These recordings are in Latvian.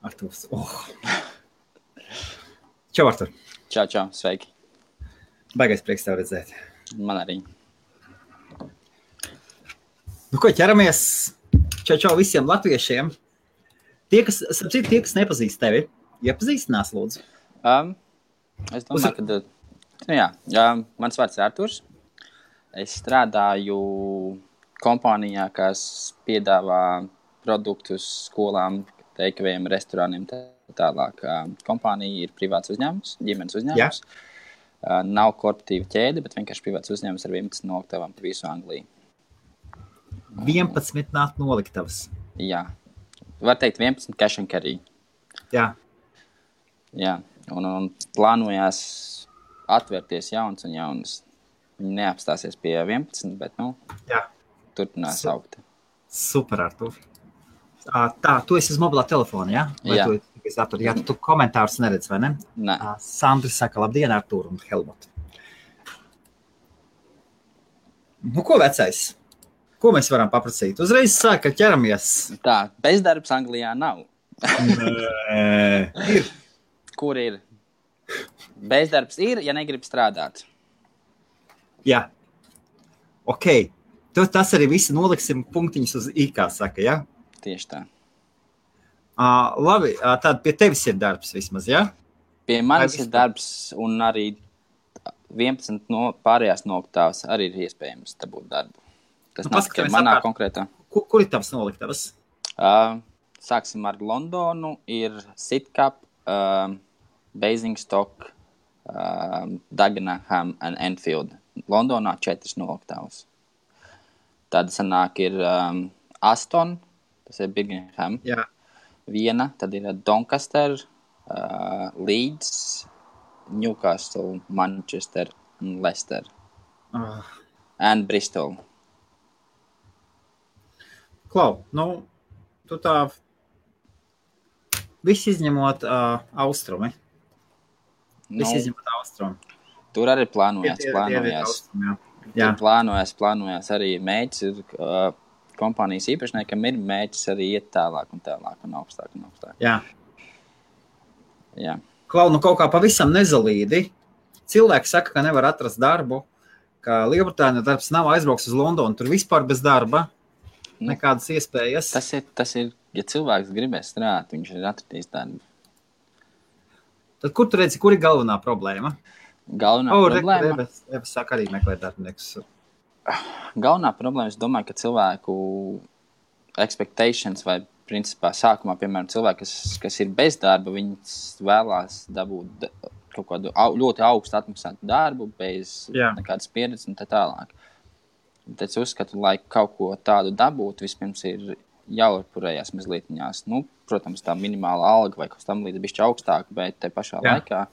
Artūrs. Oh. Čau, Artur. Čau, čau, sveiki. Baigais prieks tev redzēt. Man arī. Nu, ko ķeramies? Čau, čau visiem latviešiem. Tie, kas, sapcīt, tie, kas nepazīst tevi, iepazīstinās, lūdzu. Um, es domāju, ka nu, jā, jā, mans vārds ir Arturs. Es strādāju kompānijā, kas piedāvā produktus skolām, teikaviem, restorāniem. Tā tālāk. Kompānija ir privāts uzņēmums, ģimenes uzņēmums. Jā. Nav korporatīva ķēde, bet vienkārši privāts uzņēmums ar 11 noliktavām pa visu Angliju. 11 nāk noliktavas. Jā, var teikt 11 cash and carry. Jā. Jā, un, un plānojās atvērties jauns un jauns. Viņi neapstāsies pie 11, bet nu, Jā. turpinās augt. Super, Artur. Tā, tu esi uz mobilā telefona, jā? Vai Jā. Tu, esi datorā? jā, tu, komentārus neredz, vai ne? Nē, Ā, Sandra saka, labdien, Artur un Helmut. Nu, ko vecais? Ko mēs varam paprasīt? Uzreiz saka, ka ķeramies. tā, bezdarbs Anglijā nav. Ir. Kur ir? Bezdarbs ir, ja negrib strādāt. Jā. Ok. Tu, tas arī viss noliksim punktiņus uz īkā, saka, jā? Tieši tā. Uh, labi, uh, tad pie tevis ir darbs vismaz, jā? Pie manis Vai ir darbs, un arī 11 no pārējās noktāvas arī ir iespējams dabūt darbu. Tas Nu, nav tikai manā apkārt. konkrētā. Kur, kur ir tavs noliktavas? Uh, sāksim ar Londonu. Ir Sitcap, uh, Basingstoke, uh, Dagenham un Enfield. Londonā četras noliktavas. Tad sanāk ir um, Aston, tas ir Birmingham, Jā. viena, tad ir Doncaster, uh, Leeds, Newcastle, Manchester un Leicester. Uh, Un Bristol. Klau, nu, tu tā viss izņemot uh, austrumi. Viss Nu, izņemot austrumi. tur arī ir plānojas. austrumi, jā. Jā. Jā. Plānojas, plānojas arī mēģis. Uh, kompānijas īpašniekam ir mēģis arī iet tālāk un tālāk un augstāk un augstāk. Jā. Jā, Klau, nu kaut kā pavisam nezalīdi. Cilvēki saka, ka nevar atrast darbu, ka Lielbritānijas darbs nav aizbrauks uz Londonu, tur vispār bez darba. Nu, Nekādas iespējas. tas ir, tas ir, ja cilvēks gribēs strādāt, viņš ir atradis darbu. Tad kur tu redzi, kur ir galvenā problēma? Galvenā oh, problēma, re, Eva saka, arī meklēt darbiniekus. Galvenā problēma, es domāju, ka cilvēku expectations vai principā sākumā, piemēram, cilvēki, kas, kas ir bez darba, viņi vēlās dabūt da- kaut kādu au, ļoti augstu atmaksātu darbu, bez Jā. nekādas pieredzes un tā tālāk. Bet es uzskatu, lai kaut ko tādu dabūtu, vispirms ir jāurpurējas mazliet. Nu, protams, tā minimāla alga vai kas tamlīdzīgs, bišķi augstāk, bet te pašā. Jā. laikā.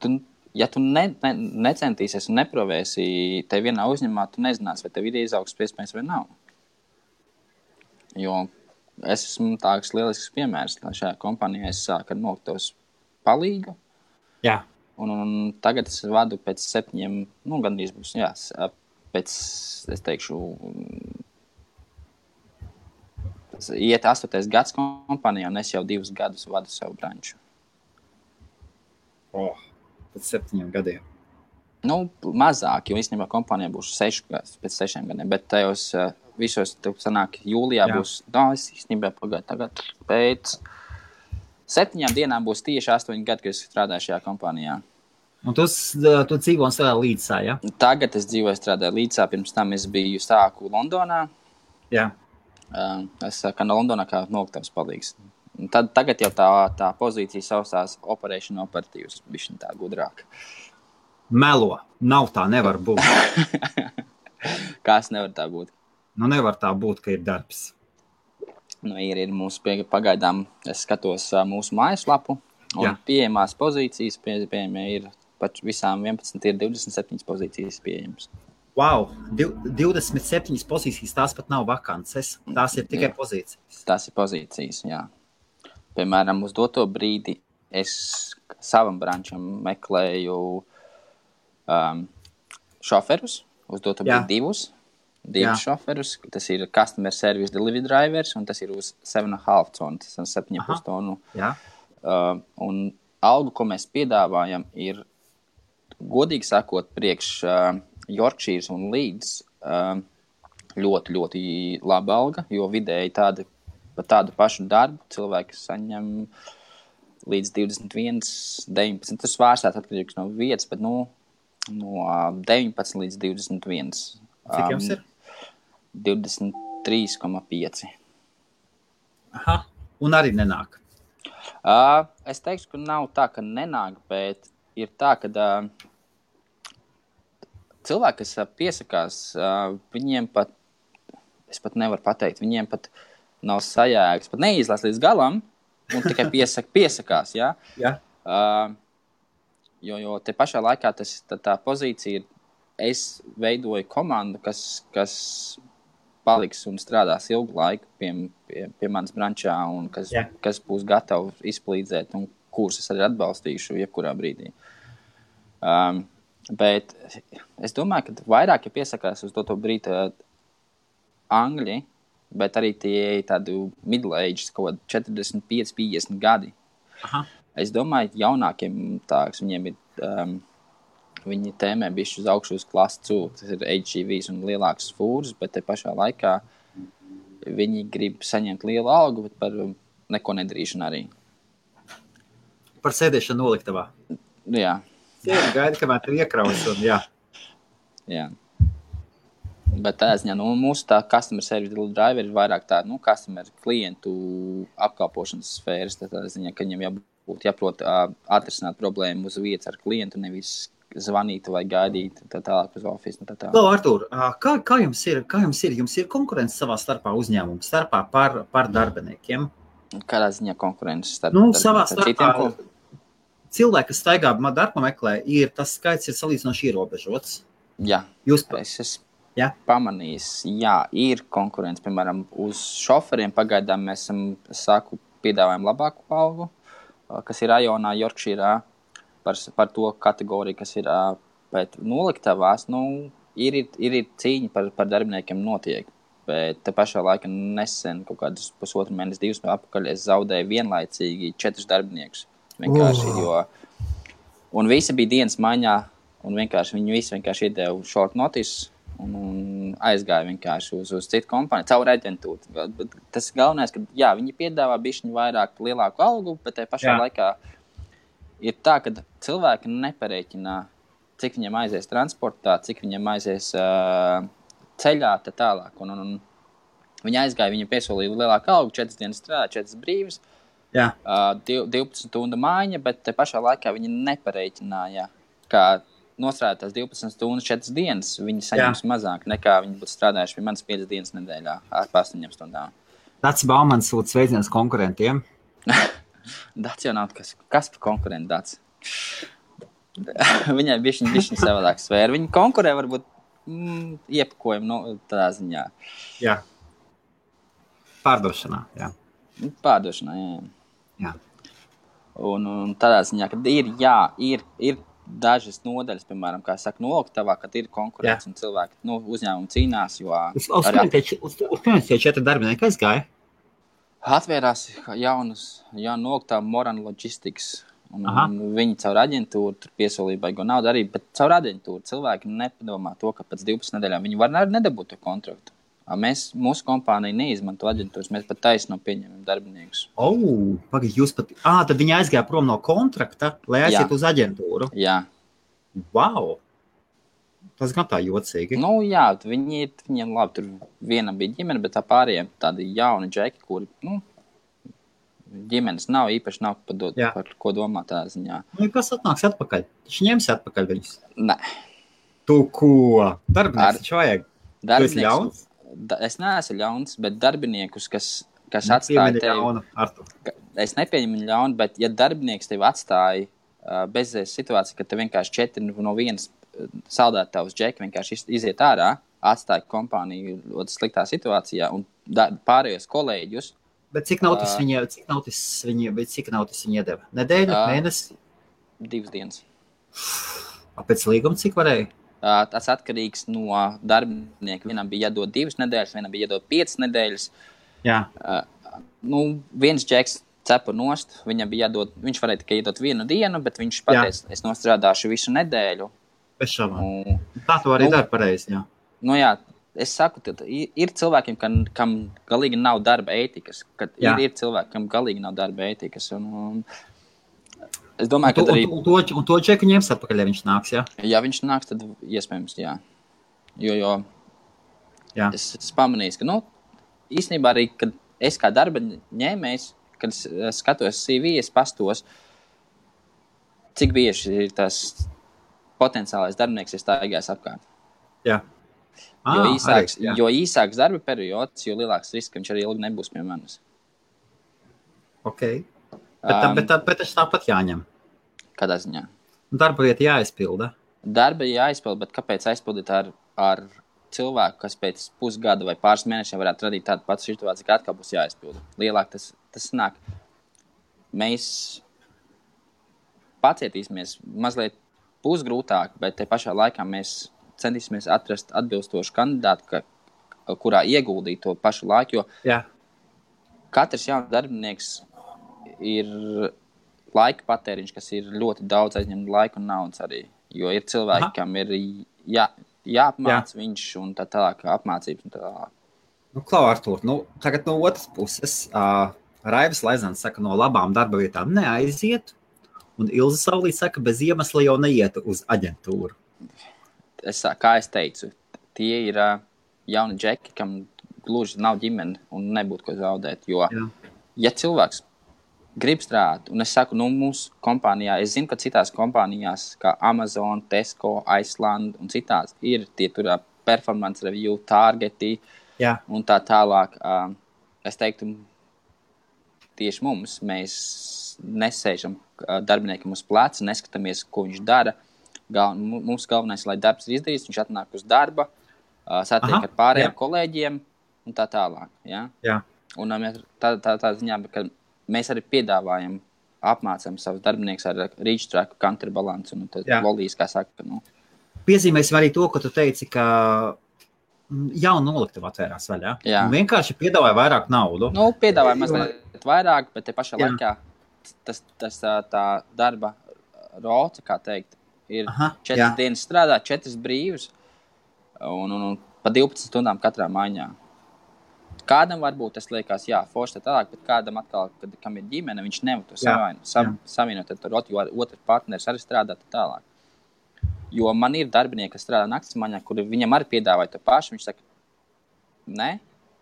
Tu, ja tu ne, ne, necentīsies un neprovēsi te vienā uzņēmumā, tu nezināsi, vai tev ir izaugsmes iespējas vai nav. Jo es esmu tāds lielisks piemērs, šajā kompānijā es sāku ar nokļūtos palīgu. Jā. Un, un tagad es vadu pēc septiņiem, nu, gandrīz būs, jā, pēc, es teikšu, tas iet astotais gads kompānijā, un es jau divus gadus vadu savu branču. Oh, pēc septiņiem gadiem. Nu, mazāk, jo īstenībā kompānijā būs seši gadi pēc sešiem gadiem, bet tajos uh, visos, tur sanāk, jūlijā Jā. būs, no, es īstenībā pagaidu tagad pēc septiņām dienām būs tieši astoņi gadi, kad es strādāju šajā kompānijā. Un tu, tu dzīvo un strādā līdzsā, ja? Tagad es dzīvoju, strādāju līdzā, pirms tam es biju sāku Londonā. Jā. Uh, es kā no Londonas kā nokļuvs palīgs. Un Tad, tagad jau tā, tā pozīcija saucās Operation Operatīvs, bija tā gudrāk. Melo. Nav tā, nevar būt. Kas nevar tā būt? Nu, nevar tā būt, ka ir darbs. Nu, ir, ir mūsu pie, pagaidām, es skatos mūsu mājaslapu, un Jā. pieejamās pozīcijas pie, pieejamie ir pat visām 11, ir 27 pozīcijas pieejamas. Wow, div- 27 pozīcijas, tās pat nav vakances. Tās ir tikai Jā. pozīcijas. Tas ir pozīcijas, jā. Piemēram, uz doto brīdi es savam brančam meklēju um, šoferus, uz doto Jā. brīdi divus. divus šoferus. Tas ir customer service delivery drivers, un tas ir uz 7,5 tonu, tas ir 7,5 tonu. Jā. Uh, un algu, ko mēs piedāvājam, ir godīgi sakot, priekš uh, Yorkshire un Līdz uh, ļoti, ļoti laba alga, jo vidēji tādi, par tādu pašu darbu cilvēki saņem līdz 21, 19. Tas svārstās atkarīgs no vietas, bet nu, no 19 līdz 21. Cik jums ir? 23,5. Aha, un arī nenāk. Uh, es teikšu, ka nav tā, ka nenāk, bet ir tā, ka uh, cilvēki, kas uh, piesakās, uh, viņiem pat, es pat nevaru pateikt, viņiem pat nav sajēgas, pat neizlasa līdz galam, un tikai piesak, piesakās. Ja? Jā. Uh, jo, jo te pašā laikā tas, tā, tā pozīcija ir, es veidoju komandu, kas, kas paliks un strādās ilgu laiku pie, pie, pie manas brančā, un kas, Jā. kas būs gatavi izpalīdzēt, un kurus es arī atbalstīšu jebkurā brīdī. Um, bet es domāju, ka vairāk ja piesakās uz to, to brīdi angļi, bet arī tie tādi middle-aged, kaut kādi 45, 50 gadi. Aha. Es domāju, ka jaunākiem tāds viņiem ir. Um, Viņi tēmē bijuši uz augšu uz klases cūku. Tas ir HGVs un lielāks fūrs, bet te pašā laikā viņi grib saņemt lielu algu, bet par neko nedarīšanu arī. Par sēdēšanu noliktavā. Nu, jā, Sēdi gaida, kamēr tur iekraus. Un, jā. jā. Bet tā ziņā nu, mūsu tā customer service driver ir vairāk tāda nu, customer klientu apkalpošanas sfēras. Tā ziņā, ka viņam jābūt jāprot ā, atrisināt problēmu uz vietas ar klientu, nevis zvanīt vai gaidīt tā tālāk uz oficiālu. Tā tālāk. Lūdzu, Artur, kā, kā, jums ir, kā jums ir? Jums ir konkurence savā starpā uzņēmumu starpā par, par darbiniekiem. Kādā ziņā konkurence starp Nu, starp- starp starpā citiem, ko- cilvēki, kas staigā darbu meklē, ir tas skaits ir salīdzinoši ierobežots. Jā, Jūs es Jā. pamanījis, jā, ir konkurence. Piemēram, uz šoferiem pagaidām mēs esam, es saku, piedāvājam labāku algu, kas ir rajonā, Yorkshire, par, par to kategoriju, kas ir bet noliktavās. Nu, ir, ir, ir, cīņa par, par darbiniekiem notiek. Bet te pašā laikā nesen, kaut kādus pusotru mēnesi, divus atpakaļ, es zaudēju vienlaicīgi četrus darbiniekus. Vienkārši, Oh. jo, un visi bija dienas maiņā, un vienkārši viņi visi vienkārši iedeva short notice un, un aizgāja vienkārši uz, uz citu kompāniju, caur aģentūru. Bet- bet Tas galvenais, ka jā, viņi piedāvā bišķiņu vairāk, lielāku algu, bet tajā pašā Jā. laikā ir tā, ka cilvēki nepareiķinā, cik viņam aizies transportā, cik viņam aizies uh, ceļā, tā tālāk. Un, un, un viņi aizgāja, viņi piesolīja lielāku algu, 4 dienas strādā, 4 brīvas, Jā, uh, div- 12 stundu mājiņa, bet te pašā laikā viņi nepareiķināja, ka nostrādāt tās 12 stundas, 4 dienas, viņi saņems Jā. mazāk nekā viņi būtu strādājuši pie manas 5 dienas nedēļā ar 8 stundām. tāds Baumans sūta sveiciens konkurentiem. Dats jau nav kas, kas par konkurentu dats. Viņai bija viņa bišķiņa savādāk sfēra. Viņa konkurē varbūt mm, iepakojumu no, tādā ziņā. Jā. Pārdošanā. Jā. Nu, Pārdošanā, jā. Jā. Un, un tādā ziņā, ka ir, jā, ir, ir dažas nodaļas, piemēram, kā saka, noliktavā, kad ir konkurence un cilvēki, nu, uzņēmumi cīnās, jo Uz, uz, arī tie- uz, uz kurien tie četri darbinieki aizgāja? atvērās jaunas, jauna noliktava Morana Logistics. Un, un viņi caur aģentūru tur piesolīja baigo naudu arī, bet caur aģentūru cilvēki nepadomā to, ka pēc 12 nedēļām viņi var arī nedabūt to kontraktu. Mēs, mūsu kompānija neizmanto aģentūras, mēs pat taisno pieņemam darbiniekus. O, pagaidi, jūs pat. Ah, tad viņi aizgāja prom no kontrakta, lai Jā. aizietu uz aģentūru. Jā, Wow! Tas gan tā jocīgi. nu, jā viņi ir, viņiem labi, tur viena bija ģimene, bet tā pārējie tādi jauni džeki, kuri, nu, ģimenes nav īpaši nav padot, Jā. par ko domāt tādā ziņā. Nu, kas atnāks atpakaļ? Viņš ņems atpakaļ viņus. Nē, Tu ko? Darbinieks Ar- vajag. Darbinieks, es neesmu ļauns, bet darbiniekus, kas, kas atstāja tevi, ka- es nepieņemu ļaunu, bet ja darbinieks tevi atstāja uh, bezsēs situācijā, ka te vienkārši četri no vienas uh, saldētavas džeki vienkārši iz- iziet ārā, atstāja kompāniju ļoti sliktā situācijā un pārējos kolēģus, Bet cik naudas Ā. viņa, cik naudas viņa, bet cik naudas viņa iedeva? Nedēļa, Ā. mēnesis? divas dienas. Pēc līguma cik varēja? Tas atkarīgs no darbinieka. Vienam bija jādod divas nedēļas, vienam bija jādod piecas nedēļas. Jā. Nu, viens džeks cepa nost, viņam bija jādod, viņš varēja tikai iedot vienu dienu, bet viņš pateica, es nostrādāšu visu nedēļu. Bez šaubām. Tā tu arī nu, dari pareizi. Jā. Nu, jā, es saku, ir cilvēkiem, kam, kam galīgi nav darba ētikas. Ir, ir cilvēki, kam galīgi nav darba ētikas. Un, un, Es domāju, un, ka arī. Un, un, to, un to čeku ņems atpakaļ, ja viņš nāks. Jā, ja viņš nāks, tad iespējams, jā. Jo, jo jā. Es, es pamanīju, ka nu, īstenībā arī, kad es kā darba ņēmējs, kad es skatos CV, es pastos, cik bieži ir tas potenciālais darbinieks, kas staigās apkārt. Jā. Ah, jo, īsāks, arī, jā. jo īsāks darba periods, jo lielāks risks, ka viņš arī ilgi nebūs pie manis. Okay. Bet, tā, bet, tā, bet tas tāpat jāņem. Kādā ziņā? Darba vieta jāizpilda. Darba jāizpilda, bet kāpēc aizpildīt ar, ar cilvēku, kas pēc pusgada vai pāris mēnešiem varētu radīt tādu patu situāciju, ka atkal būs jāizpilda? Lielāk tas, tas nāk. Mēs pacietīsimies mazliet pusgrūtāk, bet te pašā laikā mēs centīsimies atrast atbilstošu kandidātu, ka, kurā ieguldīt to pašu laiku. Jo Jā. katrs jauns darbinieks ir laika patēriņš, kas ir ļoti daudz aizņem laika un naudas arī. Jo ir cilvēki, Aha. kam ir jā, jāapmāca jā. viņš un tā tālāk, apmācības un tā tālāk. Nu, Klau, Artur, nu, tagad no otras puses, uh, Raivs Laizans saka, no labām darba vietām neaiziet, un Ilza Saulīt saka, bez iemesla jau neiet uz aģentūru. Es, kā es teicu, tie ir uh, jauni džeki, kam gluži nav ģimene un nebūtu ko zaudēt. Jo, Jā. ja cilvēks grib strādāt. Un es saku, nu, mūsu kompānijā, es zinu, ka citās kompānijās, kā Amazon, Tesco, Iceland un citās, ir tie tur performance review, targeti Jā. un tā tālāk. Es teiktu, tieši mums, mēs nesēžam darbiniekam uz pleca, neskatāmies, ko viņš dara. Gal, mums galvenais lai darbs ir izdarīts, viņš atnāk uz darba, satiek Aha, ar pārējiem jā. kolēģiem un tā tālāk. Ja? Jā. Un tā, tā, tā ziņā, ka mēs arī piedāvājam, apmācām savus darbiniekus ar rīču traku, counterbalansu un lolijas, kā saka. Nu. Piezīmēsim arī to, ko tu teici, ka mm, jauna noliktava atvērās vaļā. Jā. Un vienkārši piedāvāja vairāk naudu. Nu, piedāvāja mazliet vairāk, bet te pašā Jā. laikā tas, tas tā darba rota, kā teikt, ir Aha, četras jā. dienas strādā, četras brīvas un, un, un pa 12 stundām katrā maiņā. Kādam varbūt tas liekas, jā, forši tālāk, bet kādam atkal, kad, kam ir ģimene, viņš nevar to savienot, sam, savienot otru, jo otrs partneris arī strādā tālāk. Jo man ir darbinieki, kas strādā naktas maņā, kur viņam arī piedāvāja to pašu. Viņš saka, nē,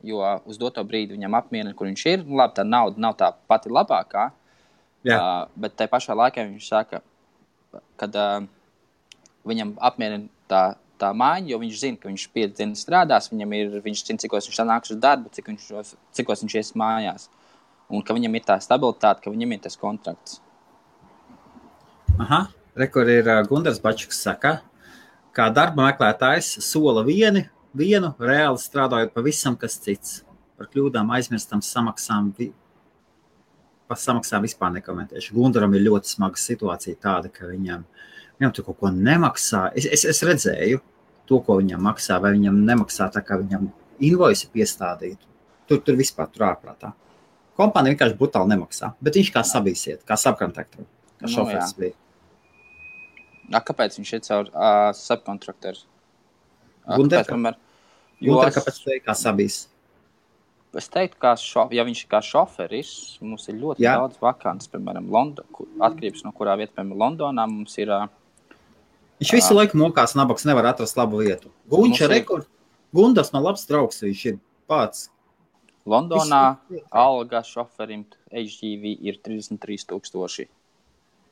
jo uz doto brīdi viņam apmierina, kur viņš ir. Nu, labi, tā nauda nav tā pati labākā. Jā. Uh, bet tajā pašā laikā viņš saka, ka uh, viņam apmierina tā tā māja, jo viņš zina, ka viņš piecas dienas strādās, viņam ir, viņš zina, cik viņš nāks uz darbu, cik viņš, cik viņš ies mājās. Un ka viņam ir tā stabilitāte, ka viņam ir tas kontrakts. Aha, rekur ir Gunārs Bačs, saka, kā darba meklētājs sola vieni, vienu, reāli strādājot pavisam kas cits. Par kļūdām aizmirstam samaksām, vi... par samaksām vispār nekomentēšu. Gunāram ir ļoti smaga situācija tāda, ka viņam, viņam tur kaut ko nemaksā. Es, es, es redzēju, to, ko viņam maksā, vai viņam nemaksā tā, kā viņam invoisi piestādītu. Tur, tur vispār tur ārprātā. Kompānija vienkārši brutāli nemaksā, bet viņš kā sabīsiet, kā subkontraktoru, kā Nu, šofērs jā. bija. A, kāpēc viņš ir caur uh, subkontraktoru? Gundar, Kāpēc, Gunter, kāpēc tu ej kā sabīs? Es teiktu, ka, šo, ja viņš ir kā šoferis, mums ir ļoti Jā. Daudz vakants, piemēram, London, kur, atkarībā no kurā vietā, piemēram, Londonā mums ir. ā, Viņš visu laiku mokās, nabaks nevar atrast labu vietu. Gunča Mums ir- rekord. Gundars man labs draugs, viņš ir pats. Londonā Visu- alga šoferim HGV ir 33,000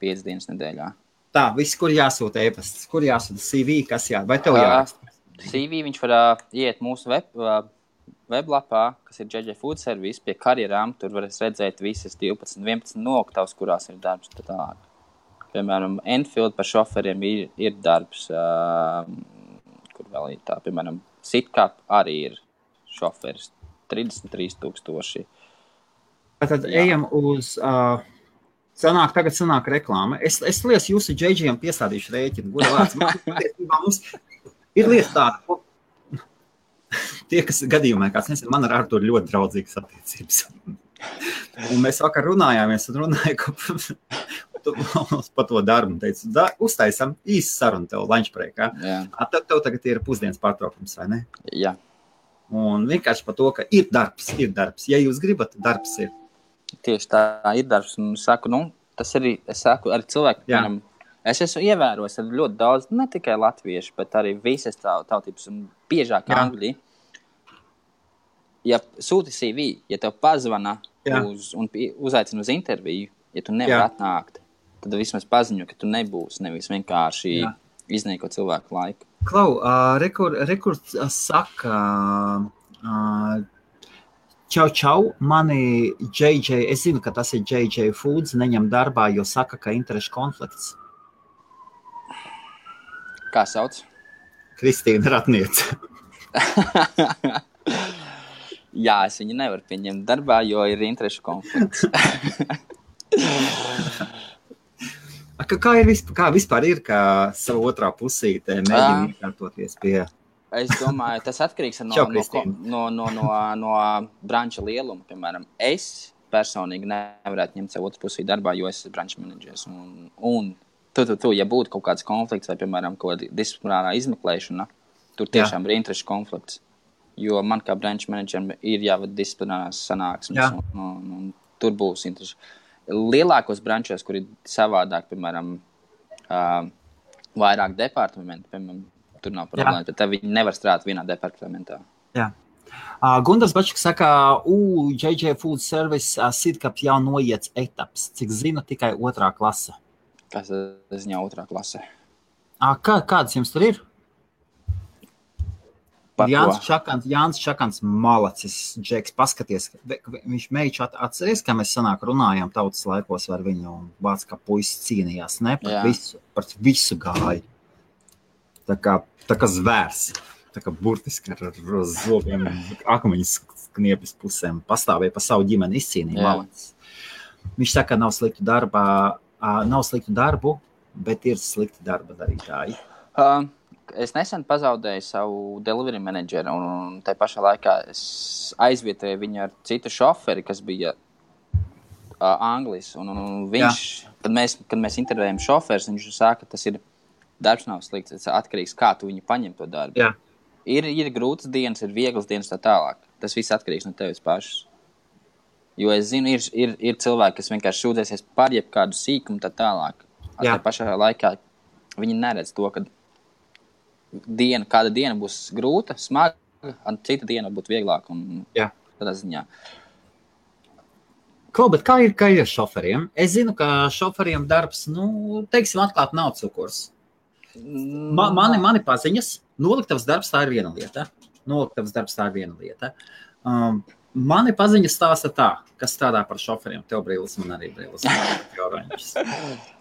5 dienas nedēļā. Tā, viss, kur jāsūta e-pasts, kur jāsūta CV, kas jā, vai tev jāraksta? CV viņš var ā, iet mūsu web, ā, weblapā, kas ir JJ Food Service, pie karjerām. Tur varēs redzēt visas 12, 11 noktavas, kurās ir darbs. tā tālāk. Piemēram, Enfield par šoferiem ir, ir darbs, ā, kur vēl ir tā, piemēram, Sitkap arī ir šoferis 33,000. Tad Jā. ejam uz. Uh, Sanāk, tagad sanāk reklāma. Es, es lieku jūsu džekļiem piestādīšu rēķinu. Patiesībā Mums, Ir lieta tāda, ko tie, kas gadījumā, kāds nezina, man ar Arthuru ļoti draudzīgas attiecības. Un mēs vakar runājāmies un runājām par to darbu. Teicu, da, uztaisam īsu sarunu tev lunchbreakā. Tad tev tagad ir pusdienas pārtraukums, vai ne? Jā. Un vienkārši par to, ka ir darbs, ir darbs. Ja jūs gribat, darbs ir. Tieši tā ir darbs. Un saku, nu, tas arī, es saku, arī cilvēki, piemēram, es esmu ievērojis ļoti daudz, ne tikai latviešu, bet arī visas tautības un biežāk angļu. Ja sūti CV, ja tev pazvana uz, un uzaicina uz interviju, ja tu nevari Jā. atnākt, tad vismaz paziņo, ka tu nebūsi nevis vienkārši Jā. iznieko cilvēku laiku. Klau, uh, rekur, rekur saka, uh, čau, čau, mani JJ, es zinu, ka tas ir JJ Foods, neņem darbā, jo saka, ka interešu konflikts. Kā sauc? Kristīna Ratniece. Jā, es viņu nevaru pieņemt darbā, jo ir interešu konflikts. Kā, ir vispār, kā vispār ir, ka sava otrā pusīte mēģina iekārtoties pie? Es domāju, tas atkarīgs no, no, no, no, no, no branča lieluma. Piemēram, es personīgi nevarētu ņemt savu otru pusī darbā, jo es esmu branča menedžers. Un, un tu, tu, tu, ja būtu kaut kāds konflikts vai, piemēram, kaut kāda disciplinārā izmeklēšana, tur tiešām Jā. ir interešu konflikts. Jo man kā branča menedžerim ir jāvada disciplinārās sanāksmes, un, un, un tur būs interešu lielākos brančos, kur ir savādāk, piemēram, uh, vairāk departamentu, piemēram, tur nav problēma, bet viņi nevar strādāt vienā departamentā. Jā. Uh, Gunārs Bačs saka, ka JJ Food Service uh, sitkap jau noiets etaps, cik zinu, tikai otrā klase. Kas tas ziņā otrā klase? Uh, kā, kādas jums tur ir? Jānis Čakants, Jānis Čakants, malacis, Džeks, paskaties, viņš meiču atceries, kā mēs sanāk runājām tautas laikos ar viņu un vāc kā puisis cīnījās, ne, par Jā. visu, par visu gāju. Tā kā, tā kā zvērs, tā kā burtiski ar, ar zobiem, akmeņas kniepis pusēm, pastāvēja pa savu ģimeni, izcīnīja malacis. Viņš saka, nav sliktu darbā, nav sliktu darbu, bet ir slikti darba darītāji. Uh es nesen pazaudēju savu delivery menedžeru, un tā pašā laikā es aizvietoju viņu ar citu šoferi, kas bija uh, Anglis. Un, un, un viņš, kad mēs, kad mēs intervējām šoferus, viņš saka, ka tas ir darbs nav slikts. Tas atkarīgs no kā tu viņu paņem to darbu. Jā. Ir, ir grūtas dienas, ir vieglas dienas, tā tālāk. Tas viss atkarīgs no tevis pašas. Jo es zinu, ir, ir, ir cilvēki, kas vienkārši sūdzēsies par jebkādu sīkumu, tā tālāk. Tā pašā laikā viņi neredz to, ka diena, kāda diena būs grūta, smaga, un cita diena būs vieglāka. Tādā ziņā. Ko, kā ir, kā ir šoferiem? Es zinu, ka šoferiem darbs, nu, teiksim, atklāt nav cukurs. Ma, mani, mani paziņas, noliktavas darbs tā ir viena lieta. Noliktavas darbs tā ir viena lieta. Um, mani paziņas stāsta tā, kas strādā par šoferiem. Tev brīlis, man arī brīlis.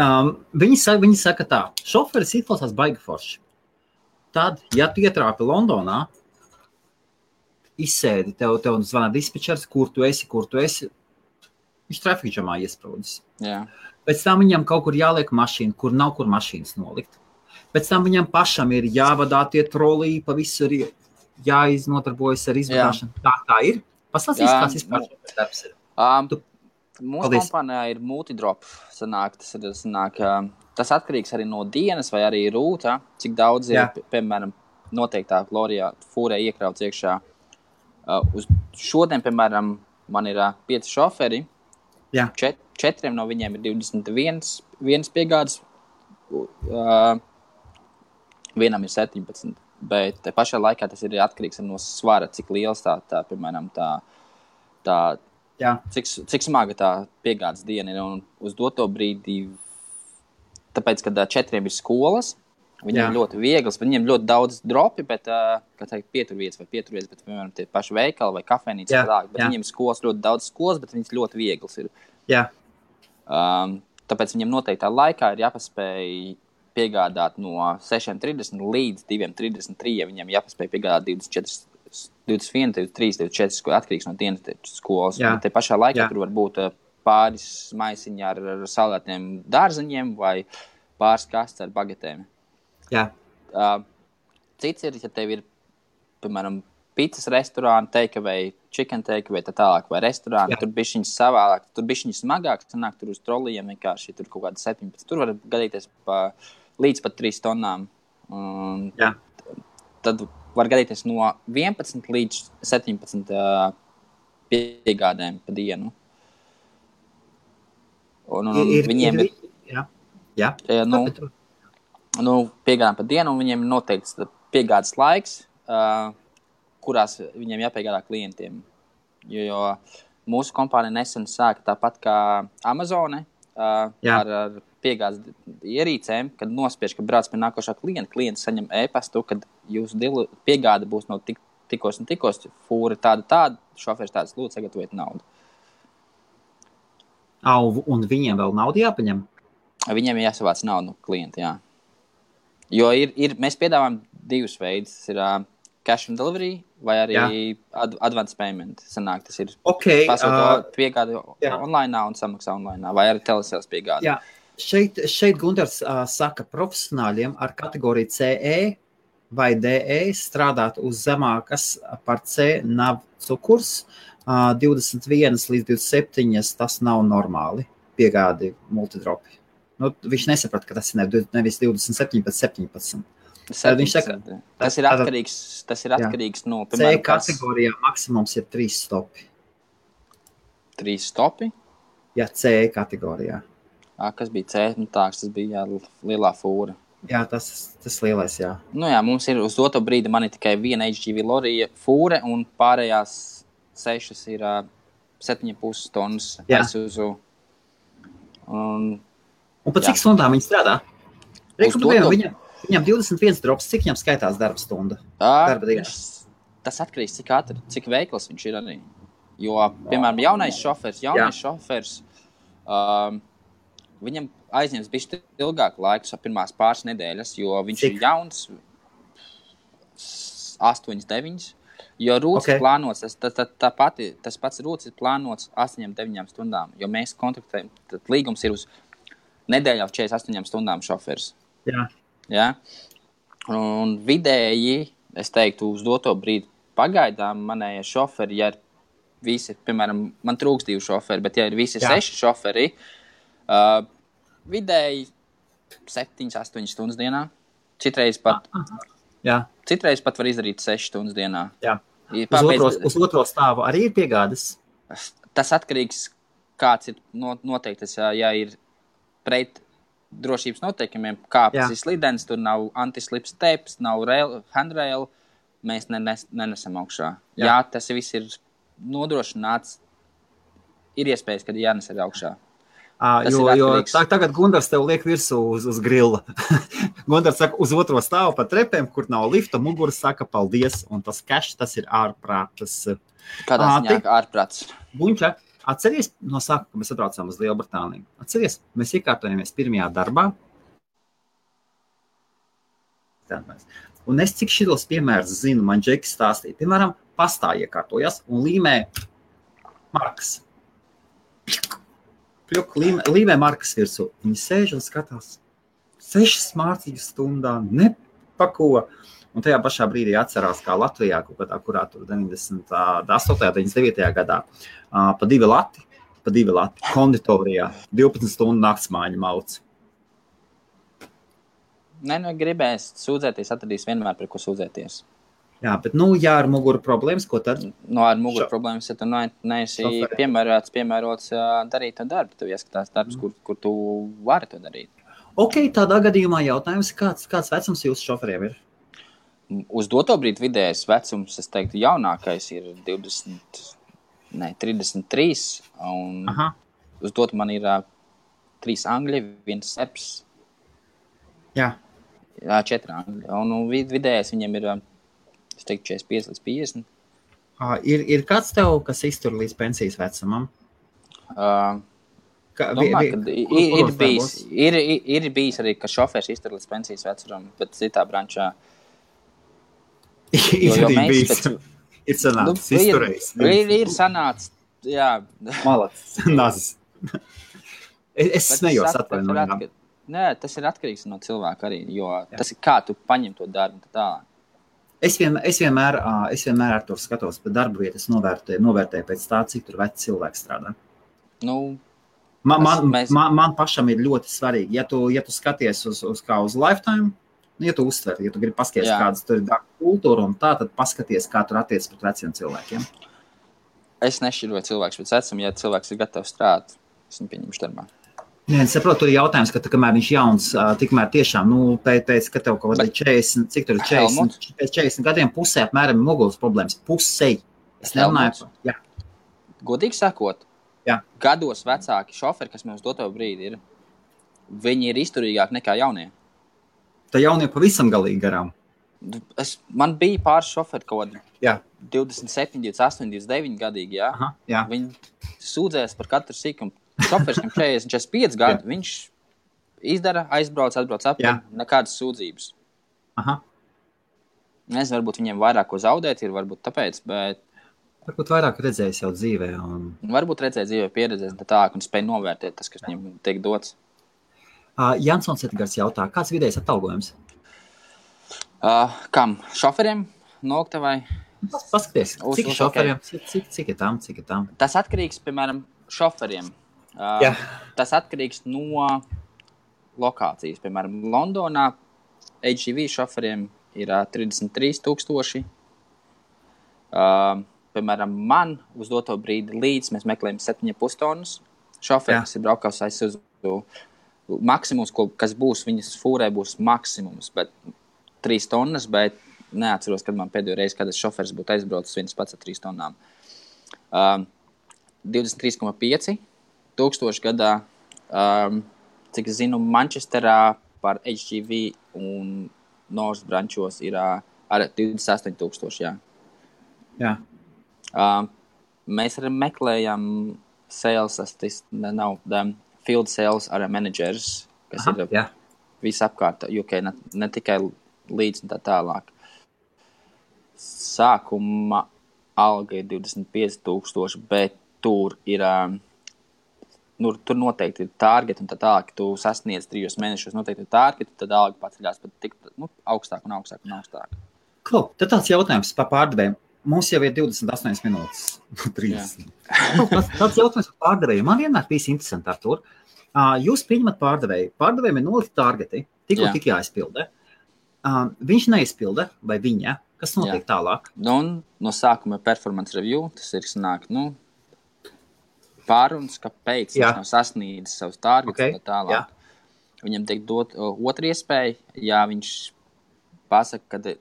Um, viņi, saka, viņi saka, tā, šoferis izklausās baigi forši. Tad, ja tu ietrāpi Londonā, izsēdi, tev, tev zvana dispečers, kur tu esi, kur tu esi. Viņš trafikā džamā iesprūdis. Jā. Pēc tam viņam kaut kur jāliek mašīna, kur nav kur mašīnas nolikt. Pēc tam viņam pašam ir jāvadā tie trolī, pa visur jāiznotarbojas ar izvadāšanu. Jā. Tā, tā ir. Pastāstīs, kāds vispār šis darbs ir. Um, tu Mūsu Paldies. kompānijā ir multidrop. Sanāk, tas, ir, sanāk, tas atkarīgs arī no dienas vai arī rūtā, cik daudz Jā. ir, piemēram, noteiktā Florijā fūrē iekrauts iekšā. Uz šodien, piemēram, man ir pieci šoferi. Čet, četriem no viņiem ir 21 viens piegādes, vienam ir 17. Bet pašā laikā tas ir atkarīgs no svara, cik liels tā, tā piemēram, tā, tā Jā. Cik, cik smaga tā piegādes diena ir un uz doto brīdi, tāpēc, kad četriem ir skolas, viņiem ir ļoti viegls, viņiem ļoti daudz dropi, bet, teikt, pieturvietas vai pieturvietas, bet, piemēram, tie paši veikali vai kafejnīcas jā. viņiem skolas ļoti daudz skolas, bet viņas ļoti viegls ir. Jā. Um, tāpēc viņiem noteiktā laikā ir jāpaspēj piegādāt no 6.30 līdz 2.33. Viņam jāpaspēj piegādāt 24 21, 23, 24, atkarīgs no dienas skolas. Te pašā laikā Jā. tur var būt pāris maisiņi ar, ar salātiem dārzeņiem vai pāris kastes ar bagetēm. Jā. Uh, cits ir, ja tev ir, piemēram, pizzas restorāna, takeaway, chicken takeaway, tā tālāk, vai restorāna. Tur bija viņa savādāk, tur bija viņa smagāk, sanāk, tur uz trolījiem vienkārši tur kaut kāda 17. Tur var gadīties pa, līdz pat 3 tonnām. Un Jā. tad var gadīties no 11 līdz 17 uh, piegādēm pa dienu. Un, un, un Ir, viņiem ir, jā. Jā. ir nu, nu, piegādājam pa dienu, un viņiem ir noteikts piegādes laiks, uh, kurās viņiem jāpiegādā klientiem. Jo, jo mūsu kompānija nesen sāka tāpat kā Amazon. Uh, Jā. ar, ar piegādes ierīcēm, kad nospiež, ka brauc pie nākošā klienta. Klients saņem e-pastu, kad jūsu piegāde būs no tik, tikos un tikos. Fūra tāda, tāda, šoferis tāds, lūdzu, sagatavojiet naudu. Au, un viņiem vēl naudu jāpaņem. Viņiem jāsavāc naudu no klienta. Jā. Jo ir, ir, mēs piedāvājam divus veidus. Ir uh, cash on delivery vai arī Jā. ad, advance payment. Sanāk, tas ir Okay, pasūtot uh, piegādi jā. online un samaksā online, vai arī telesēlas piegādi. Jā. Šeit, šeit Gunārs uh, saka, ka profesionāļiem ar kategoriju CE vai DE strādāt uz zemākas par C nav cukurs. Uh, 21 līdz 27 tas nav normāli. Piegādi multidropi. Nu, viņš nesaprata, ka tas ir nev- nevis 27, bet 17. Tad viņš saka, tas ir atkarīgs, tas ir Jā. atkarīgs no C piemēram, kas- kategorijā maksimums ir 3 stopi. trīs stopi. Jā, C kategorijā. Kas bija C? Nu, tā, tas bija jā, lielā fūra. Jā, tas tas lielais, jā. Nu, jā, mums ir uz doto brīdi man ir tikai viena HGV lorija fūre, un pārējās sešas ir uh, 7,5 tonnas Jā. aizsūzu. Un Un pēc Jā. cik stundām viņi strādā? Uz doto- viņam, viņam 21 drops, cik viņam skaitās darba stunda? ā, Darba viņš- tas atkarīgs no tā, cik veikls viņš ir arī. Jo, piemēram, jaunais šofers, jaunais Jā. šofers um, viņam aizņems bišķi ilgāk laiku, so pirmās pāris nedēļas, jo viņš Cik? ir jauns, 8, 9. Jo Ok. okay. plānots, tas, tas, tas, tā pati, tas pats rūcis ir plānots 8, 9 stundām. Jo mēs kontaktējam, tad līgums ir uz nedēļu jau 48 stundām šoferis. Jā. Ja? Un vidēji, es teiktu, uz doto brīdi pagaidām manējie šoferi, ja ir visi, piemēram, man trūkst divi šoferi, bet ja ir visi Jā. Jā. seši šoferi, uh, vidēji 7, 8 stundas dienā. Citreiz pat, Jā, citreiz pat var izdarīt 6 stundas dienā. jā. Ir Uz, otro, uz otro stāvu arī ir piegādes. tas atkarīgs no kāds ir no, noteikts. Ja, ir pret drošības noteikumiem, kāpēc Jā. ir slidens, tur nav antislips steps, nav rail, handrail, mēs ne, nes, nenesam augšā. Jā. Jā. Jā, tas viss ir nodrošināts. Ir iespējas, ka jānes arī augšā. À, Tas jo, jo tā, tagad Gunārs tev liek virsū uz, uz grila. Gunārs saka, uz otro stāvu pa trepēm, kur nav lifta, muguras saka, paldies. Un tas cash, tas ir ārprātas. Kādā ziņā ārprāts? Buņķa, atceries no sākuma, mēs atbraucām uz Lielbritāniju. Atceries, mēs iekārtojamies pirmajā darbā. Un es cik šitos piemērus zinu, man Džeks stāstīja. Piemēram, pastā iekārtojas un līmē markas. Pļuk, līmē, līmē markas virsū. Viņi sēž un skatās. Sešas mārciņas stundā, nepako. Un tajā pašā brīdī atcerās, kā Latvijā, kādā, kurā tur 98. 99. gadā, pa divi lati, pa divi lati konditorijā, 12 stundu naktsmāņa mauc. Nē, nu, gribēs sūdzēties, atradīs vienmēr par ko sūdzēties. Jā, bet, nu, ja ar muguru problēmas, ko tad? No ar muguru Šo- problēmas, ja tu ne- neesi Šoferi. piemērots, piemērots darīt to darbu, tev jāskatās darbs, kur, kur tu vari to darīt. Ok, tādā gadījumā jautājums, kāds, kāds vecums jūsu šoferiem ir? Uz doto brīdi vidējais vecums, es teiktu, jaunākais ir 20, ne, 33. Un Aha, uz doto man ir uh, trīs angļi, viens seps, jā. jā, četri angļi. Un nu, vid- vidējais viņiem ir, ā, es teiktu, 45 līdz 50. Ā, Ir, ir kāds tev, kas iztur līdz pensijas vecumam? Uh, Kā, vi- Domāju, vi- ka i- kur- ir, ir, bijis, ir, ir, ir bijis arī, ka šofērs iztur līdz pensijas vecumam, bet citā brančā. ir Jo- jo mēs bijis. pēc- Ir sanācis, Nu, ir, izturējis. ir, ir sanācis, jā. Malacis, nazis. Es, es Bet smējos, tas at- tas ir atvainojiet. atka- Nē, tas ir atkarīgs no cilvēka arī. Jo Jā. tas ir kā tu paņem to darbu tālāk. Es vienmēr, es vienmēr, es vienmēr ar to skatos, bet darba vietas novērtēju, novērtēju pēc tā, cik tur vecs cilvēks strādā. Nu, Man, man, mēs- man, man pašam ir ļoti svarīgi, ja tu, ja tu skaties uz, uz kā uz lifetime, nu, ja tu uztver, ja tu gribi paskatīties, kādas tur ir darba kultūra un tā, tad paskaties, kā tur attiecas pret veciem cilvēkiem. es nešķiroju cilvēku pēc vecuma. Ja cilvēks ir gatavs strādāt, es viņu pieņemšu darbā. Nē, es saprotu, ir jautājums, ka tu, kamēr viņš ir jauns, tikmēr tiešām, nu, pēc, pēc ka tev kaut kāda Bet- 40, cik tur ir 40, Helmut? pēc 40 gadiem pusē apmēram muguras problēmas. Pusē. Es nerunāju par, jā, Godīgi sakot, Jā. gados vecāki šoferi, kas mums doto brīdi ir, viņi ir izturīgāki nekā jaunie. tā jaunie pavisam galīgi garām. Es, man bija pāris šoferi, kaut kādi Jā. 27, 28, 29 gadīgi. Jā. Aha, jā. Viņi sūdzēs par katru sīkumu. Šoferis, kam 40, 45 gadi, viņš izdara, aizbrauc, atbrauc apkārt. Nekādas sūdzības. Aha. Nezinu, varbūt viņiem vairāk ko zaudēt, ir varbūt tāpēc, bet Varbūt vairāk redzējis jau dzīvē. Un... varbūt redzēt dzīvē pieredzēs tā tālāk un spēj novērtēt tas, kas viņiem tiek dots. Uh, Jansons Edgars jautā, kāds vidējais atalgojums? Uh, kam? Šoferiem? Noktavai? Pas- Paskaties, cik ir uz- šoferiem, cik, cik, cik ir tam, cik ir tam. Tas atkarīgs, piemēram, šoferiem. Uh, Jā. tas atkarīgs no lokācijas. Piemēram, Londonā HGV šoferiem ir uh, 33,000. Uh, piemēram, man uz doto brīdi līdz mēs meklējam 7,5 tonnas. Šoferis, kas ir braukājis aizsūtu, maksimums, ko, kas būs viņas fūrē, būs maksimums. Bet 3 tonnas, bet neatceros, kad man pēdējo reizi, kad es šoferis būtu aizbraucis viens pats ar 3 tonnām. Um, 23,5 tūkstoši gadā. Um, cik es zinu, Manchesterā par HGV un North brančos ir uh, ar 28,000. Jā. Jā. Um, mēs arī meklējam sales, tas nav um, field sales ar managers, kas Aha, ir jā. visapkārt, UK, ne, ne tikai līdz un tā tālāk. Sākuma alga ir 25,000, bet tur ir. Um, nu, tur noteikti ir target un tā tālāk. Tu sasniedz trijos mēnešos, noteikti ir target, tad alga paceļās pat tik nu, augstāk un augstāk un augstāk. Klau, tad tāds jautājums par pārdevējiem. Mums jau ir 28 minūtes. 30. Tas, tāds jautājums par pārdevējiem. Man vienmēr bijis interesanti ar to. Uh, jūs pieņemat pārdevēju. Pārdevējiem ir nolikti targeti, tikko Jā. tik jāizpilda. Viņš neizpilda, vai viņa. Kas notiek Jā. tālāk? Nu, un no sākuma performance review. Tas ir sanāk, nu, pārunas, kāpēc Jā. viņš nav sasniedzis savus targetus Ok, un tā tālāk. Viņam tiek dot otra iespēja, ja viņš pasaka, ka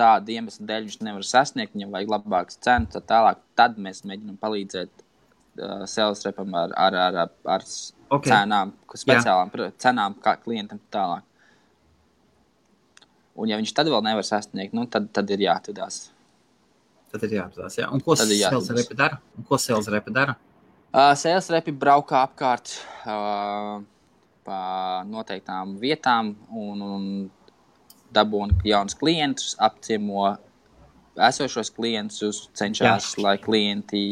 tāda iemesla dēļ viņš nevar sasniegt, viņam vajag labākas cenas, tā tālāk. Tad mēs mēģinām palīdzēt uh, sales repam ar, ar, ar, ar, ar s- Ok. cenām, speciālām pr- cenām kā klientam tā tālāk. Un, ja viņš tad vēl nevar sasniegt, nu, tad, tad ir jāatvedās. Tad ir jāapzinās. Jā. Un ko sales repi dara? Un ko sales repi dara? Uh, Sales repi braukā apkārt uh, pa noteiktām vietām un, un dabūna jaunus klientus, apciemo esošos klientus, cenšas, lai klienti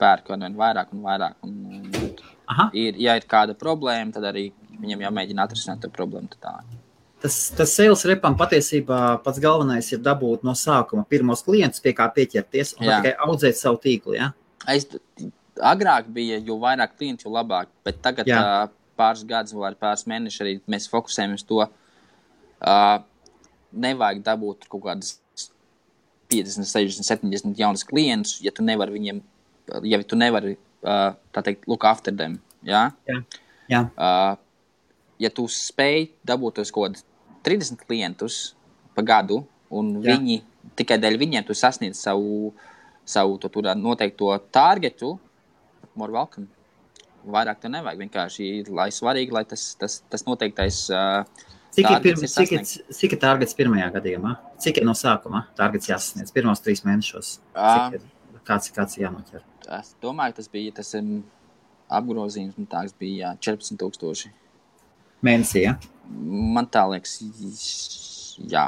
pērk ar vien vairāk un vairāk. Un, un, Aha. ir, ja ir kāda problēma, tad arī viņam jāmēģina atrisināt to problēmu. tā. Tas, tas sales repam patiesībā pats galvenais ir dabūt no sākuma pirmos klientus, pie kā pieķerties un Jā. tikai audzēt savu tīklu. Ja? Es, agrāk bija, jo vairāk klientu, jo labāk. Bet tagad, Jā. uh, pāris gadus vai pāris mēnešus, arī mēs fokusējamies to. Uh, nevajag dabūt kaut kādas 50, 60, 70 jaunus klientus, ja tu nevari viņiem, ja tu nevari, uh, tā teikt, look after them. Ja? Jā. Uh, ja tu spēj dabūt tos kaut kādus 30 klientus pa gadu, un Jā. viņi tikai dēļ viņiem tu sasniedz savu, savu to, tur noteikto targetu, more welcome. Vairāk tev nevajag. Vienkārši, lai svarīgi, lai tas, tas, tas noteiktais. Uh, Cik ir, pirma, ir cik, ir, cik ir targets pirmajā gadījumā? Cik ir no sākuma targets jāsasniedz pirmos trīs mēnešos? Cik ir? Kāds, kāds ir jānoķer? es domāju, tas bija tas um, apgrozījums, un tāds bija jā, 14,000. Mēnesī, ja? Man tā liekas, jā.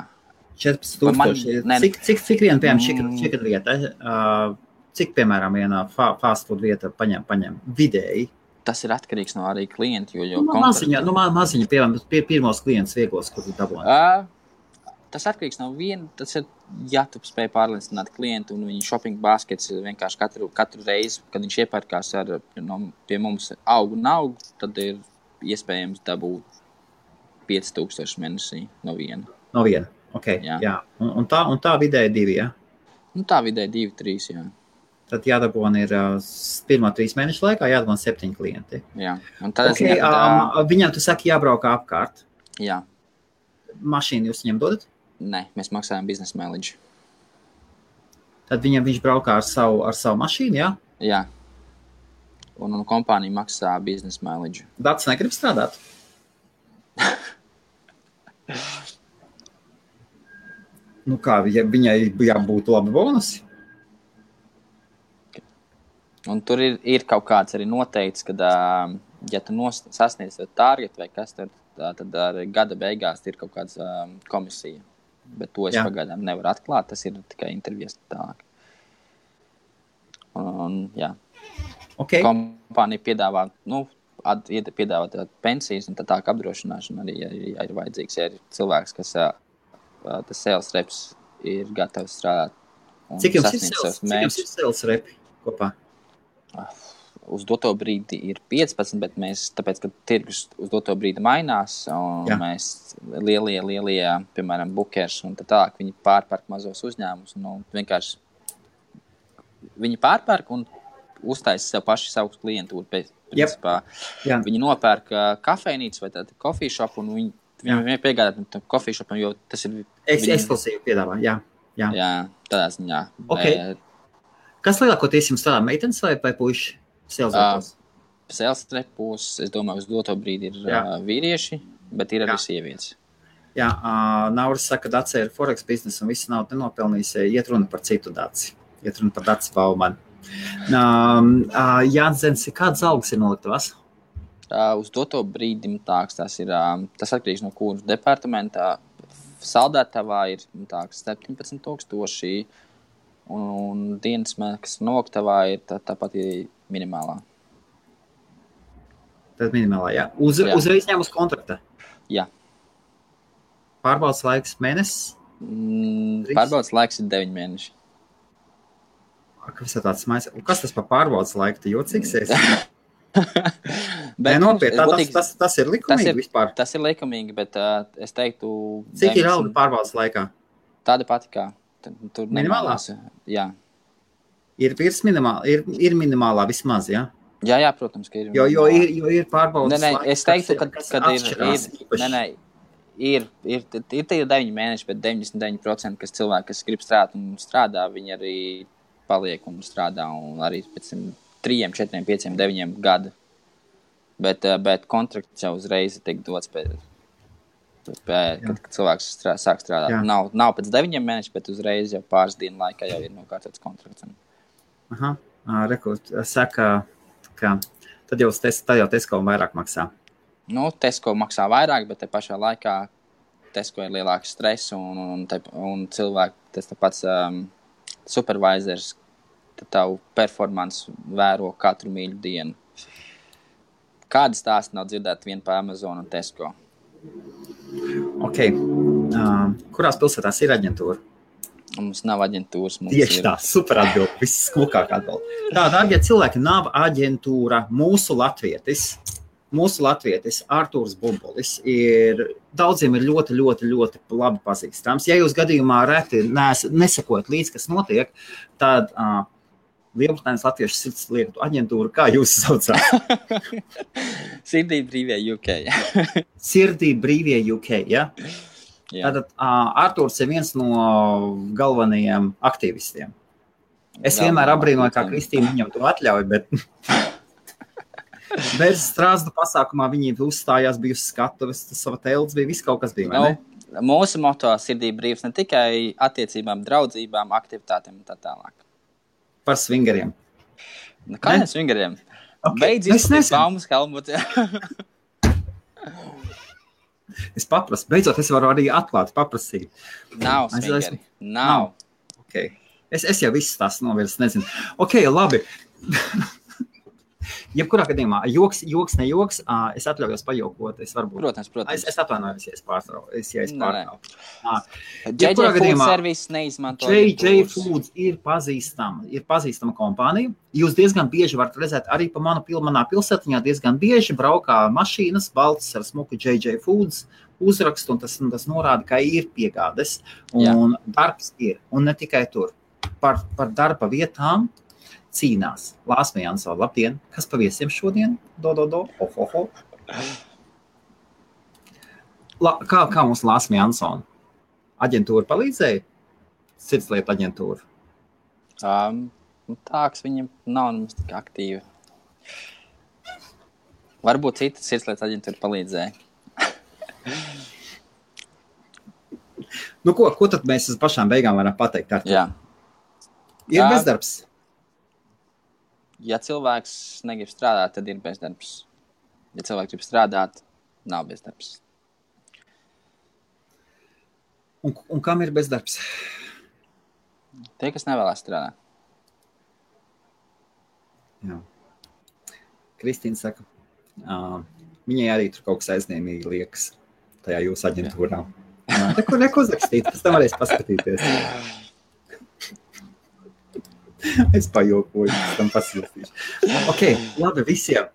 14 Man- nē, Cik, cik, cik viena, piemēram, Mm. šī vieta, uh, cik, piemēram, viena fa- fast food vieta paņem, paņem vidēji tas ir atkarīgs no arī klienta. Jo, jo Nu, maziņa, nu, ma- maziņa, piemēram, pie, pirmos klientus vieglos, kur tu dabūji. Uh, tas atkarīgs no viena. Tas ir, ja tu spēj pārliecināt klientu un viņa shopping baskets vienkārši katru, katru reizi, kad viņš iepērkās ar no, pie mums augu un augu, tad ir iespējams dabūt 5000 mēnesī no viena. No viena. Okay. Jā. Jā. Un, un, tā, un tā vidēji divi. Ja? Nu, tā vidēji divi, trīs. Jā. Tad jādabūna ir pirmā trīs mēnešu laikā jādabūna septiņi klienti. Jā. Un tad Okay, tā, um, viņam tu saki jābrauk apkārt. jā, Mašīnu jūs viņam dodat? nē, mēs maksājam biznesa mileage. Tad viņam viņš braukā ar savu, ar savu mašīnu. Jā? Jā. Un, un kompānija maksā biznesa mileage. Dats negrib strādāt. nu kā, ja viņai jābūt labi bonusi? Un tur ir, ir kaut kāds arī noteikts, ka, ā, ja tu sasniedz targetu vai kas tur, tā, tad arī gada beigās ir kaut kāda ā, komisija. Bet to es Jā. Pagaidām nevaru atklāt. Tas ir tikai intervijas tālāk. Un, jā, Okay. kompānija piedāvā, nu, at, ied- piedāvā pensijas un tā tālāk apdrošināšanu arī, ja, ja ir vajadzīgs. Ja ir cilvēks, kas ā, tas sales reps ir gatavs strādāt. un Cik jums ir sales, cik jums ir sales repi kopā? Uz doto brīdi ir 15, bet mēs, tāpēc, ka tirgus uz doto brīdi mainās, un Jā. Mēs lielie, lielie, piemēram, bookers un tā tālāk, viņi pārpērk mazos uzņēmumus. Nu, vienkārši viņi pārpērk un uztaisa sev paši savu klientūru. Principā, Jā. viņi nopērk kafejnīcu vai tādu kofiju šopu, un viņi Jā. viņiem piegādāt tam kofiju šopam, jo tas ir Eks, Viņi- ekskluzīvi piedāvā. Jā. Jā. jā, tādā ziņā. Ok. Bet Kas lielākoties jums strādā? Meitenes vai, vai repos? Sales trepos, es domāju, uz doto brīdi ir Jā. uh, vīrieši, bet ir arī Jā. sievietes. Jā, uh, Nauris saka, ka Dācis ir Forex biznesa un viss nav nenopelnījis. Iet runa par citu Dāci. Iet runa par Dācis Baumanu. Um, uh, Jānis Zens, kādas algas ir noliktavās? Uh, uz doto brīdi tāds tas ir. Uh, tas atkarīgs no kuras departamentā. Saldētavā ir nu, tā, 17,000. Un, un dienas maksas noktavā ir tā, tāpat ir minimālā. Tad minimālā, jā. Uz, Jā. uzreiz ņem uz kontrakta. Jā. Pārbaudas laiks mēnesis. Mm. Pārbaudas laiks ir 9 mēneši. Kas, ir tāds kas tas par pārbaudas laiku? Tu jocīgs esi? Nē, Bet, nopietni, tā- tas, godīgi- tas, tas ir likumīgi tas ir- vispār. tas ir likumīgi, bet uh, es teiktu, Cik ir 90 alga pārbaudas laikā? Tāda pati kā tur Minimālā? Jā. Ir virs minimālā, ir, ir minimālā vismaz, jā. Jā, jā, protams, ka ir. Jo, jo, ir, jo ir pārbaudas Nē, nē, es teiktu, ka, kad ir, ir, nē, nē, ir, ir, ir tie 9 mēneši, bet 99% kas cilvēki, kas grib strādāt un strādā, viņi arī paliek un strādā un arī pēc tam 3, 4, 5, 9 gadu. Bet, eh, bet kontrakts jau uzreiz tiek dots pēc. Pēc, kad, kad cilvēks strā, sāk strādāt, Jā. nav, nav pēc deviņiem mēnešiem, bet uzreiz jau pāris dienu laikā jau ir nokārtots kontrakts. Aha, rekrut, saka, ka tad jau, tes, tad jau Tesko vairāk maksā. Nu, Tesko maksā vairāk, bet te pašā laikā Tesko ir lielāks stress un, un, te, un cilvēki, tas pats um, supervisors, tavu performance vēro katru mīļu dienu. Kādas tās nav dzirdētas vien par Amazon un Tesko? Ok. Uh, kurās pilsētās ir aģentūra? Mums nav aģentūras. Mums Tieši ir, tā, super atbild. Viss smukāk atbild. Tā, dārgie cilvēki, nav aģentūra. Mūsu latvietis, mūsu latvietis, Artūrs Bumbulis, ir daudziem ir ļoti, ļoti, ļoti labi pazīstams. Ja jūs gadījumā reti nes, nesakojat līdzi, kas notiek, tad uh, Lielbritānijas Latviešu sirds lietu aģentūra, kā jūs saucāt? Sirdī brīvie UK. Sirdī brīvie UK. Ja? Jā. Tātad uh, Arthurs ir viens no galvenajiem aktīvistiem. Es Galvenā vienmēr apbrīnoju, kā. Kristīna viņam to atļauj, bet Bērns strāzdu pasākumā viņi uzstājās, bija uz skatuves, tas sava telts bija, viss kaut kas bija. ne? Nu, mūsu moto sirdī brīvs ne tikai attiecībām, draudzībām, aktivitātēm un tā tālāk. Par swingeriem. Nu, kā Ne? mēs vingriem? Okay. Beidz Es nezinu. baumas, Helmut. Es paprasu, beidzot, es varu arī atklāt, paprasīt. Nav Es svingeri. esmu- Nav. Okay. Es, es jau visu tās novirsu, nezinu. Ok, labi. Jebkurā gadījumā, joks, joks ne joks, uh, es atļaujos pajokot. Es varbūt, Protams, protams. Es, es atvainojos, ja es pārtraucu. Ja jebkurā Food gadījumā- Service neizmanto. JJ. Foods ir pazīstama, ir pazīstama kompānija. Jūs diezgan bieži varat redzēt, arī pa manu pil, manā pilsētiņā diezgan bieži braukā mašīnas, balts ar smuku JJ Foods uzrakstu, un tas, un tas norāda, ka ir piegādes, un darbs ir, un ne tikai tur. Par, par darba vietām cīnās Lāsma Jansona. Labdien! Kas pa viesiem šodien? Do, do, do, ho, ho, ho. La, kā, kā mums Lāsma Jansona? Aģentūra palīdzēja? Sirdslietu aģentūra. Um, nu, tā, kas viņam nav nemaz tik aktīva. Varbūt cita sirdslietu aģentūra palīdzēja. Nu, ko, ko tad mēs uz pašām beigām varam pateikt? Artur? Jā. Ir bezdarbs. Ja cilvēks negrib strādāt, tad ir bezdarbs. Ja cilvēks grib strādāt, nav bezdarbs. Un, un kam ir bezdarbs? Tie, kas nevēlas strādāt, Jā. Kristīna saka, uh, viņai arī tur kaut kas aizņēmīgi liekas tajā jūsu aģentūrā. Kur neko uzrakstīt, pēc tam varēs paskatīties. Es pajokoju, tam pasūtīšu. Ok, labi, visiem.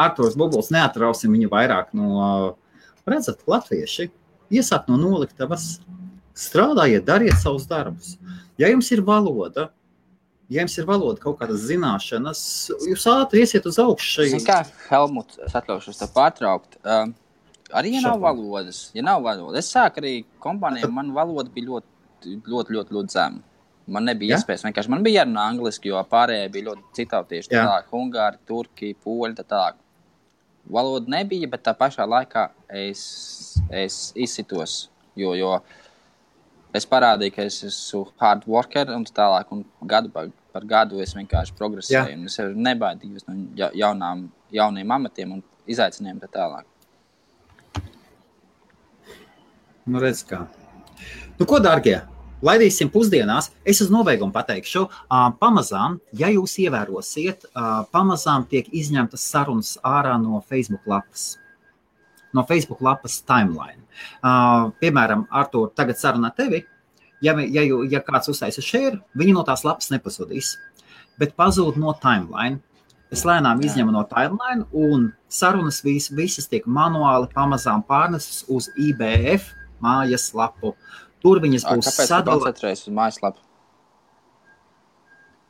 Artūrs Bubls, neatrausim viņu vairāk no, redzat, latvieši. Iesāk no noliktavas, strādājiet, dariet savus darbus. Ja jums ir valoda, ja jums ir valoda, kaut kādas zināšanas, jūs ātri iesiet uz augšu. Zini, kā Helmuts, es atļaušos te pārtraukt. Um, arī, ja nav valodas, ja nav valodas, es sāku arī kompānijā, man valoda bija ļoti, ļoti, ļoti, ļoti zema. Man nebija Ja? ja? iespējas, vienkārši man bija jārunā angliski, jo pārējie bija ļoti citautieši. Ja. Tālāk, Ungāri, Turki, Poļi, tā tālāk. Valoda nebija, bet tā pašā laikā es, es izsitos, jo, jo es parādīju, ka es esmu hard worker un tā tālāk, un gadu par, par gadu es vienkārši progresēju. un Es jau nebaidījos no ja- jaunām, jauniem amatiem un izaicinājumiem tā tālāk. Nu, redz, kā. Nu, ko, darbie? Laidīsim pusdienās. Es uz nobeigumu pateikšu, uh, pamazām, ja jūs ievērosiet, uh, pamazām tiek izņemtas sarunas ārā no Facebook lapas. No Facebook lapas timeline. Uh, piemēram, Artur, tagad sarunā tevi. Ja, ja, ja kāds uztaisa šēru, viņi no tās lapas nepazudīs. Bet pazūd no timeline. Es lēnām izņemu no timeline, un sarunas vis, visas tiek manuāli pamazām pārnestas uz IBF mājas lapu. Tur viņas būs Kāpēc tu sadalītas. uz mājaslapu?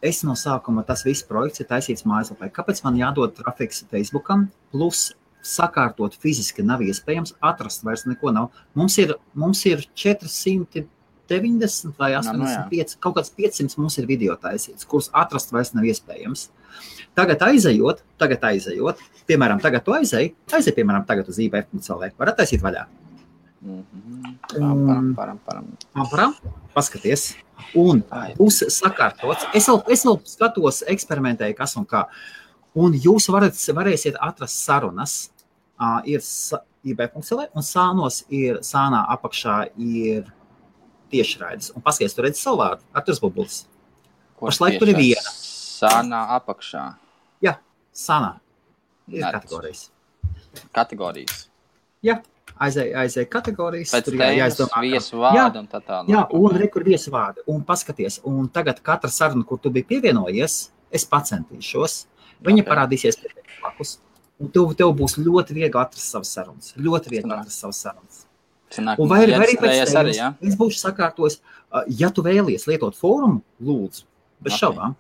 Es no sākuma tas viss projekts ir taisīts mājaslapā. Kāpēc man jādod trafiks Facebookam? Plus, sakārtot fiziski nav iespējams, atrast vairs neko nav. Mums ir, mums ir 490 vai Nu, nu jā. 85, kaut kāds 500 mums ir video taisīts, kurus atrast vairs nav iespējams. Tagad aizejot, tagad aizejot, piemēram, tagad tu aizej, aizej, piemēram, tagad uz IBF.CLV, var attaisīt vaļā. Un- Param, param, param. Apra, paskaties, un būs sakārtots. Es vēl, es vēl skatos, eksperimentēju, kas un kā. Un jūs varat, varēsiet atrast sarunas. Uh, ir IB.CL un sānos ir sānā apakšā ir tiešraides. Un paskaties, tur redz savu vārdu, Arturs Bubulis. Pašlaik tur ir viena. Sānā apakšā. Sānā ir Neredzu. kategorijas. Kategorijas. Aizēj, aizēj kategorijas. Pēc tur jā- jāizdomā, vārdu un tā tālāk. Jā, un re, kur viesi vārdi. Un paskaties, un tagad katra saruna, kur tu biji pievienojies, es pacentīšos. Viņa Ok. okay. parādīsies pie blakus. Un tev, tev būs ļoti viegli atrast savas sarunas. Ļoti viegli atrast savas sarunas. Sanāk, Un vai, arī pēc reģistrējies arī, tam jā? es būšu sakārtojis, uh, ja tu vēlies lietot fórumu, lūdzu, bez Ok. šaubām.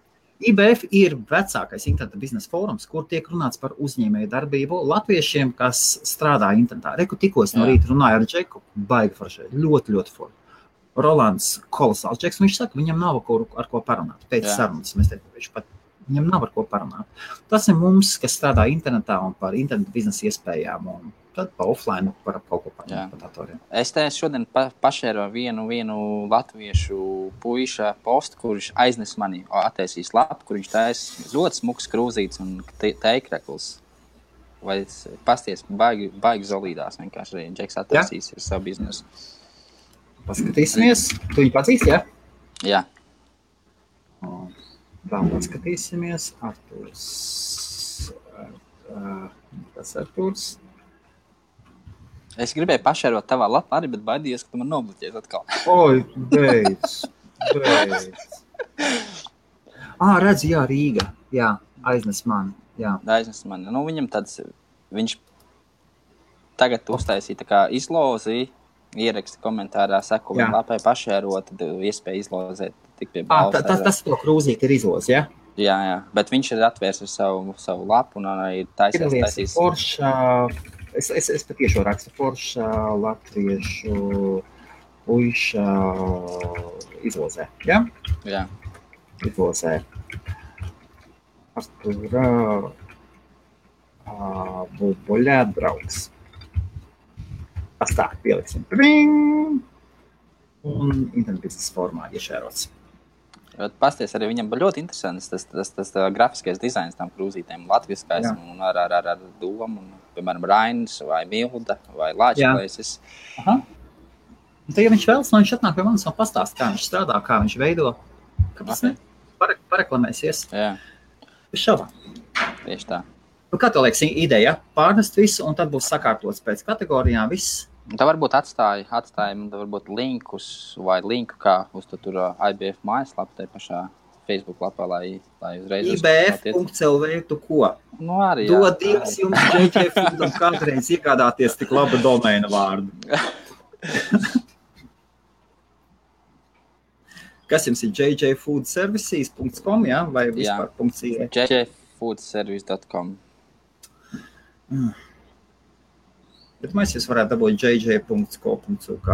IBF ir vecākais interneta biznesa fórums, kur tiek runāts par uzņēmēju darbību latviešiem, kas strādā internetā. Reku tikko no rīta runāju ar Džeku, baigi forši, ļoti, ļoti forši. Rolands kolosāls Džeks, viņš saka, viņam nav ko, ar ko parunāt. Pēc Jā. sarunas mēs teiktu, viņš pat, viņam nav ar ko parunāt. Tas ir mums, kas strādā internetā un par internetu biznesa iespējām, un tad pa offline par kaut ko Jā. parunāt par datoriem. Es te šodien pa, pašēru vienu, vienu latviešu puišu postu, kurš aiznes mani, attaisīs lapu, kur viņš taisa ļoti smuks krūzītes un te- teikrekls. Vai es pasties, baigi, baigi zolīdās vienkārši arī Džeks attaisīs ar savu biznesu. Paskatīsimies, tu viņu pazīsti, jā? Jā, Vēl paskatīsimies. Arturs. Uh, tas ir kurs. Es gribēju pašērot tavā lapā arī, bet baidījos, ka tu man nobloķēsi atkal. Oi, beidz! beidz. Ah, redz, jā, Rīga. Jā, aiznes man. Jā. Aiznes man. Nu, viņam tāds, viņš tagad uztaisīja tā kā izlozi, ieraksti komentārā, seko Jā. lapai pašērot, tad iespēja izlozēt Ah, ta- tas, tas, to krūzīt ir izlos, jā? Jā, jā, bet viņš ir atvērs savu, savu lapu un arī taisīs. Taisīs. Forša, es, es, es patiešām rakstu Forša, latviešu puiša izlozē, jā? Jā, Izlozē. Arturā bubuļā draugs. Tas tā, pieliksim. Pring! Un internet biznesa formā iešērots. pasties arī viņam bija ļoti interesants tas, tas, tas, tas grafiskais dizains tam krūzītēm, latviskais Jā. un ar, ar, ar, ar domu, un, piemēram, Rainis vai Milda vai Lāčplēsis. Tad, ja viņš vēlas, lai viņš atnāk pie manis un pastāst, kā viņš strādā, kā viņš veido, kāpēc ne? Pare, pareklamēsies. Jā, šaubām. tieši tā. Nu, kā tev liekas, ideja? Pārnest visu, un tad būs sakārtots pēc kategorijām. Viss. Tā varbūt atstāja, atstāja varbūt linkus vai linku kā uz tur IBF mājaslapu, tai pašā Facebook lapā, lai, lai uzreiz. IBF.CLV, tu ko? Nu, arī. jā. Dod Dievs jums, Food, un kādreiz iegādāties tik labu domēnu vārdu. Kas jums ir jjfoodservices.com, jā, vai vispār .ie? jjfoodservice.com Bet mēs jūs varētu dabūt jj.co.uk.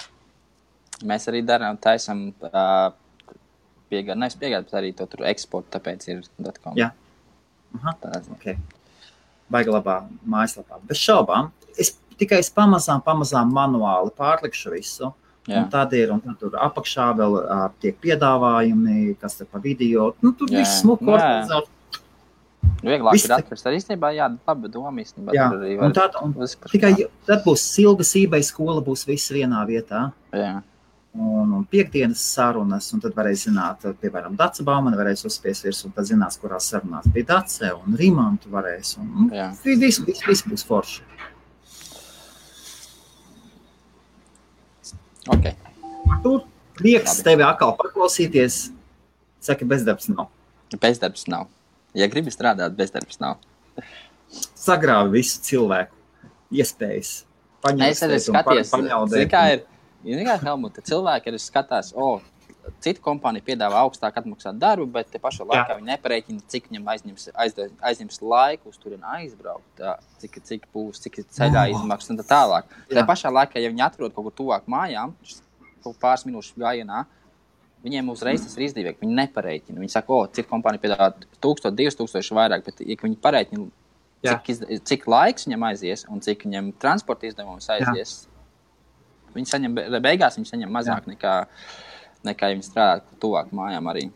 Mēs arī darām, taisam uh, piegādi, nevis piegādi, bet arī to tur eksportu, tāpēc ir .com. Jā. Aha. Tādā ziņā. Okay. Baigi labā mājaslapā. Bez šaubām. Es tikai es pamazām, pamazām manuāli pārlikšu visu. Tad ir, un tad tur apakšā vēl uh, tiek piedāvājumi, kas te pa video. Nu, tur Jā. viss smuku Jā. organizēts. Vieglāk Viss ir atrast. Arī īstenībā, jā, laba doma īstenībā. Jā, un tad, un tikai tad būs silga sībai skola, būs viss vienā vietā. Jā, Un, un piekdienas sarunas, un tad varēs zināt, piemēram, Dāca Baumana varēs uzspiest virsmu, un tad zinās, kurās sarunās bija Dāce un Rimantu varēs. Un, jā. viss, viss, viss būs forši. Ok. Tur prieks Labi. tevi atkal paklausīties. Saka, bezdarbs nav. Bezdarbs nav. Ja gribi strādāt, bezdarbs nav. Sagrāvi visu cilvēku iespējas. Es arī zini, kā ir. Zini, kā Helmut, cilvēki arī skatās, o, cita kompānija piedāvā augstāk atmaksāt darbu, bet te pašā laikā viņi neparēķina, cik viņam aizņems, aizd- aizņems laiku uz turieni aizbraukt, tā, cik, cik būs, cik ir ceļā Oh. izmaksas un tā tālāk. Tā Jā. pašā laikā, ja viņi atrod kaut kur tuvāk mājām, pāris minūšu gājienā, Viņiem uzreiz tas ir izdevīgi. Viņi neparēķina. Viņi saka, o, cik kompānija piedāvā 1000, 2000 vairāk, bet, ja viņi parēķina, Jā. cik, izd- cik laiks viņam aizies un cik viņam transporta izdevums aizies, viņi saņem, be- beigās viņi saņem mazāk nekā, nekā ja viņi strādā tuvāk mājām arī.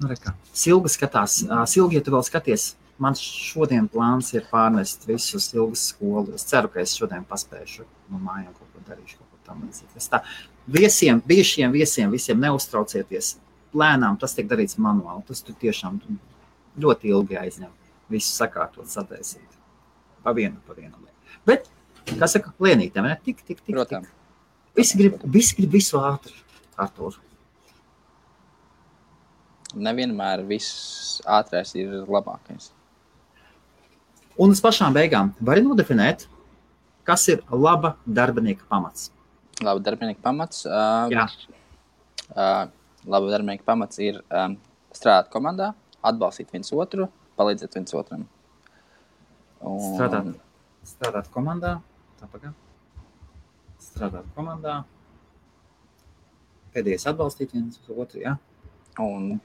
Nu, re kā. Silga skatās, Silga, ja tu vēl skaties, man šodien plāns ir pārnest visu Silgas skolu. Es ceru, ka es šodien paspēšu no mājām kaut ko darīšu, kaut ko tam līdzīgu. Es tā viesiem, bijušiem viesiem, visiem neuztraucieties. Lēnām tas tiek darīts manuāli. Tas tur tiešām ļoti ilgi aizņem. Visu sakārtot, sataisīt. Pa vienu, pa vienu. Bet, kā saka, ne? Tik, tik, tik. Protams. Visi grib, visi grib visu ātri. Artur. Nevienmēr viss ātrākais ir labākais. Un uz pašām beigām var nodefinēt, kas ir laba darbinieka pamats. Labi, darbinieka pamats. Uh, Jā. uh, labi, darbinieka pamats ir um, strādāt komandā, atbalstīt viens otru, palīdzēt viens otram. Un, Strādāt, strādāt komandā, tāpēc strādāt komandā. Pēdējais atbalstīt viens otru. Ja? un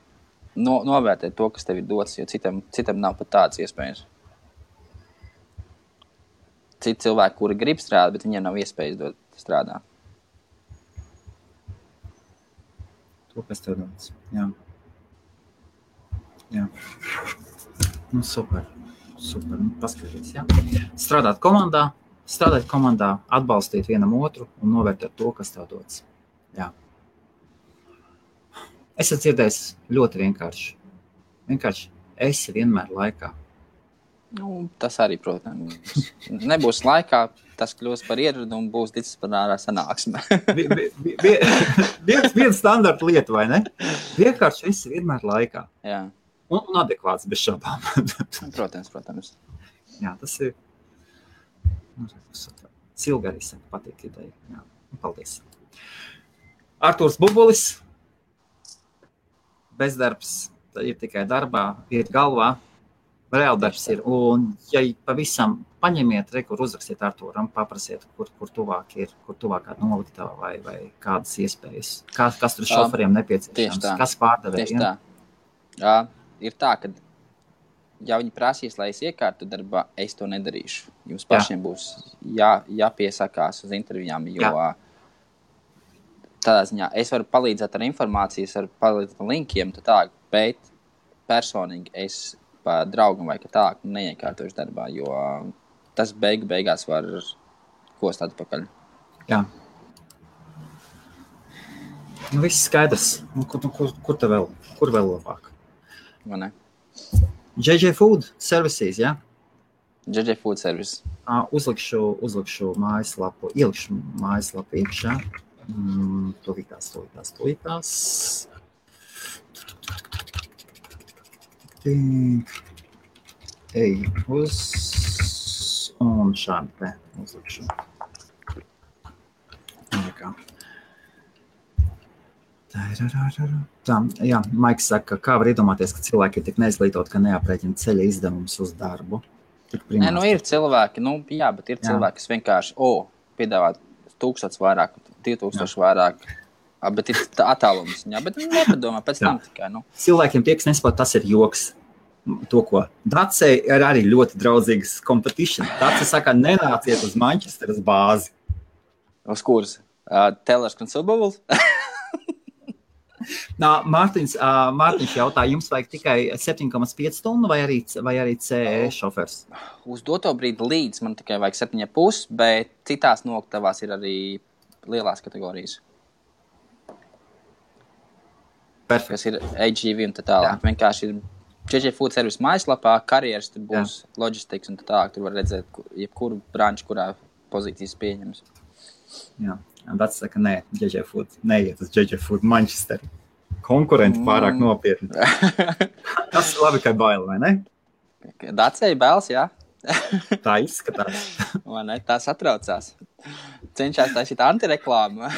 no, novērtēt to, kas tev ir dots, jo citam, citam nav pat tādas iespējas. Citi cilvēki, kuri grib strādāt, bet viņiem nav iespējas dot strādāt. To, kas tev dodas. Jā. Jā. Nu, super. super. Nu, paskaties, jā. Strādāt komandā, strādāt komandā, atbalstīt vienam otru un novērtēt to, kas tev dodas. Jā. Es esmu dzirdējis ļoti vienkārši. Vienkārši esi vienmēr laikā? Nu, tas arī, protams, nebūs laikā. Tas kļūs par ieradumu, būs disciplinārā sanāksme. Viens standarta lieta, vai ne? Vienkārši esi vienmēr laikā. Jā, Un, un adekvāts, bez šaubām. protams, protams. Jā, tas ir. Silga arī saka, patīk ideja. Jā, paldies. Artūrs Bubulis. Bezdarbs ir tikai darbā, ir galvā. Reāli darbs ir. Un, ja pavisam paņemiet, re, kur uzrakstiet Artūram, paprasiet, kur, kur tuvāk ir, kur tuvāk kāda noliktava vai, vai kādas iespējas. Kā, kas tur šoferiem tieši nepieciešams, kas Tieši pārdevējiem. tā. Jā, ir tā, ka, ja viņi prasīs, lai es iekārtu darbā, es to nedarīšu. Jums pašiem būs jā, jāpiesakās uz intervijām, jo Jā. tādā ziņā es varu palīdzēt ar informāciju, es varu palīdzēt ar linkiem, tā bet personīgi es pa draugam vai kā tā neiekārtošu darbā, jo tas beigu beigās var kost atpakaļ. Jā. Nu, viss skaidrs. Nu, kur, nu, kur, kur vēl? Kur vēl labāk? vai ne? JJ Food Services, jā. JJ Food Service. Ā, Uzlikšu, uzlikšu mājaslapu, ielikšu mājaslapu iekšā. Mm, Tuvītās, tuvītās, tuvītās. Ej uz un šādi te uzlikšu. Nekā. Tā, jā, Maiks saka, kā var iedomāties, ka cilvēki ir tik neizglītoti, ka neaprēķina ceļa izdevumus uz darbu. Nē, nu ir cilvēki, nu, jā, bet ir Jā. cilvēki, kas vienkārši, o, piedāvā tūkstoš vairāk, divi tūkstoši vairāk. Bet ir tā attālums. Jā, bet nepadomā pēc Jā. tam tikai. Nu. cilvēkiem, tie, kas nesaprot, tas ir joks. To, ko Dācijai ir arī ļoti draudzīgs competition. Dācija saka, nenāciet uz Manchesteras bāzi. Uz kuras? Uh, Telers Consumable? Nā, Mārtiņš, uh, Mārtiņš jautā, jums vajag tikai 7,5 stundu vai arī, vai arī CE šofers? Uz doto brīdi līdz man tikai vajag 7,5, bet citās noktavās ir arī lielās kategorijas, Perfekt. kas ir AGV un tā tālāk. Jā. Vienkārši ir JJ Food Service mājaslapā, karjeras tur būs logistiks un tā tālāk. Tur var redzēt, ku- jebkuru branču, kurā pozīcijas pieņems. Jā, Dācija saka, nē, JJ Food, neiet uz JJ Food Manchester. Konkurenti pārāk Mm. nopietni. Tas ir labi, ka bail, vai ne? Dācijai bēls, jā. Tā izskatās. Vai ne? Tā satraucās. Cenšas taisīt antireklāmu.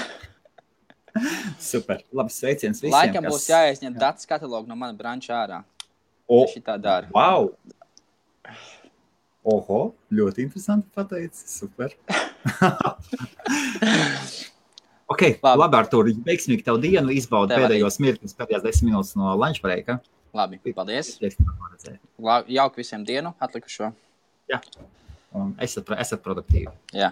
Super. Labi, sveiciens visiem. Laikam kas- būs jāizņem datus katalogu no mana branča ārā. O, Šī tā dara. Wow! Oho, ļoti interesanti pateicis. Super. ok, Labi. labi, labi Artur, veiksmīgi tev dienu, izbaudi pēdējos mirkļus, pēdējās desmit minūtes no lunch breaka. Labi, paldies. Un La- Jauku visiem dienu, atlikušo. esat, esat produktīvi. Jā.